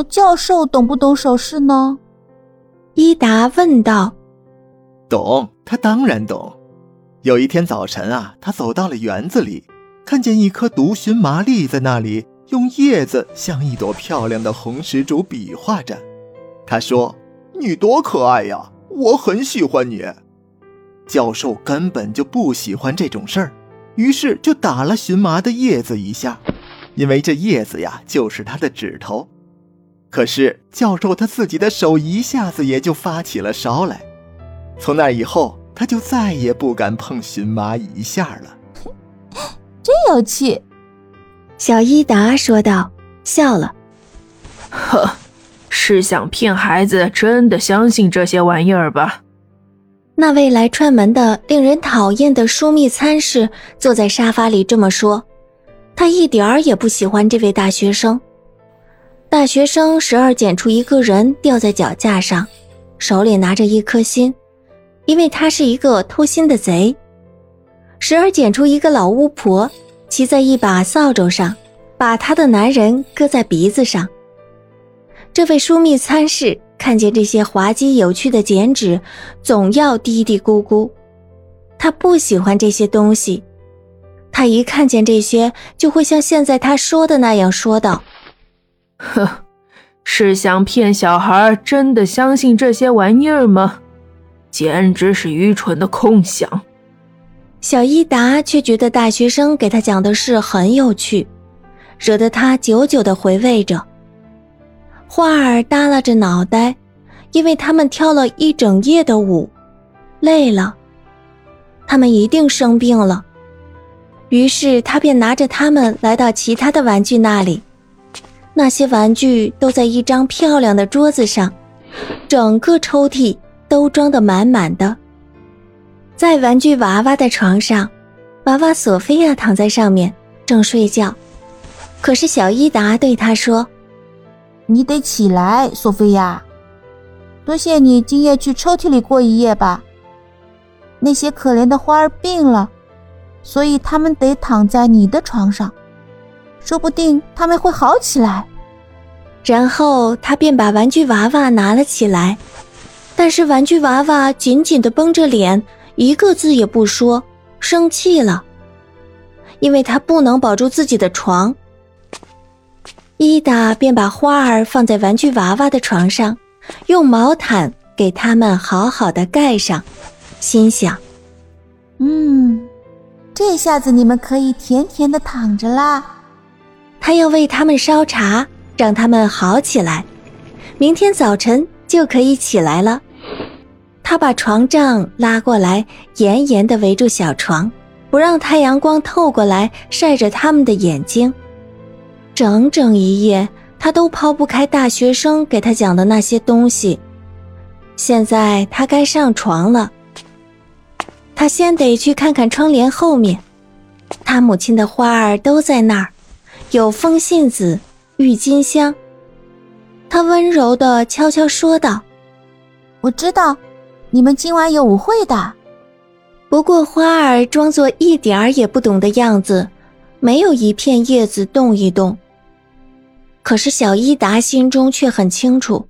那教授懂不懂手势呢？伊达问道。懂，他当然懂。有一天早晨啊，他走到了园子里，看见一棵独寻麻立在那里，用叶子像一朵漂亮的红石竹比划着。他说：“你多可爱呀，我很喜欢你。”教授根本就不喜欢这种事儿，于是就打了荨麻的叶子一下，因为这叶子呀就是他的指头。可是教授他自己的手一下子也就发起了烧来。从那以后，他就再也不敢碰荨麻一下了。真有趣，小伊达说道，笑了。呵，是想骗孩子真的相信这些玩意儿吧？那位来串门的令人讨厌的枢密参事坐在沙发里这么说，他一点儿也不喜欢这位大学生。大学生时而捡出一个人吊在脚架上，手里拿着一颗心。因为他是一个偷心的贼，时而捡出一个老巫婆，骑在一把扫帚上，把她的男人搁在鼻子上。这位枢密参事看见这些滑稽有趣的剪纸，总要嘀嘀咕咕。他不喜欢这些东西，他一看见这些，就会像现在他说的那样说道：“哼，是想骗小孩真的相信这些玩意儿吗？”简直是愚蠢的空想。小伊达却觉得大学生给他讲的事很有趣，惹得他久久的回味着。花儿耷拉着脑袋，因为他们跳了一整夜的舞，累了。他们一定生病了，于是他便拿着他们来到其他的玩具那里。那些玩具都在一张漂亮的桌子上，整个抽屉。都装得满满的。在玩具娃娃的床上，娃娃索菲亚躺在上面正睡觉。可是小伊达对她说：“你得起来，索菲亚。多谢你今夜去抽屉里过一夜吧。那些可怜的花儿病了，所以他们得躺在你的床上。说不定他们会好起来。”然后他便把玩具娃娃拿了起来。但是玩具娃娃紧紧地绷着脸，一个字也不说，生气了，因为他不能保住自己的床。伊达便把花儿放在玩具娃娃的床上，用毛毯给他们好好的盖上，心想：“嗯，这下子你们可以甜甜的躺着啦。”他要为他们烧茶，让他们好起来，明天早晨就可以起来了。他把床帐拉过来，严严地围住小床，不让太阳光透过来晒着他们的眼睛。整整一夜，他都抛不开大学生给他讲的那些东西。现在他该上床了。他先得去看看窗帘后面，他母亲的花儿都在那儿，有风信子、郁金香。他温柔的悄悄说道：“我知道。”你们今晚有舞会的，不过花儿装作一点儿也不懂的样子，没有一片叶子动一动。可是小伊达心中却很清楚，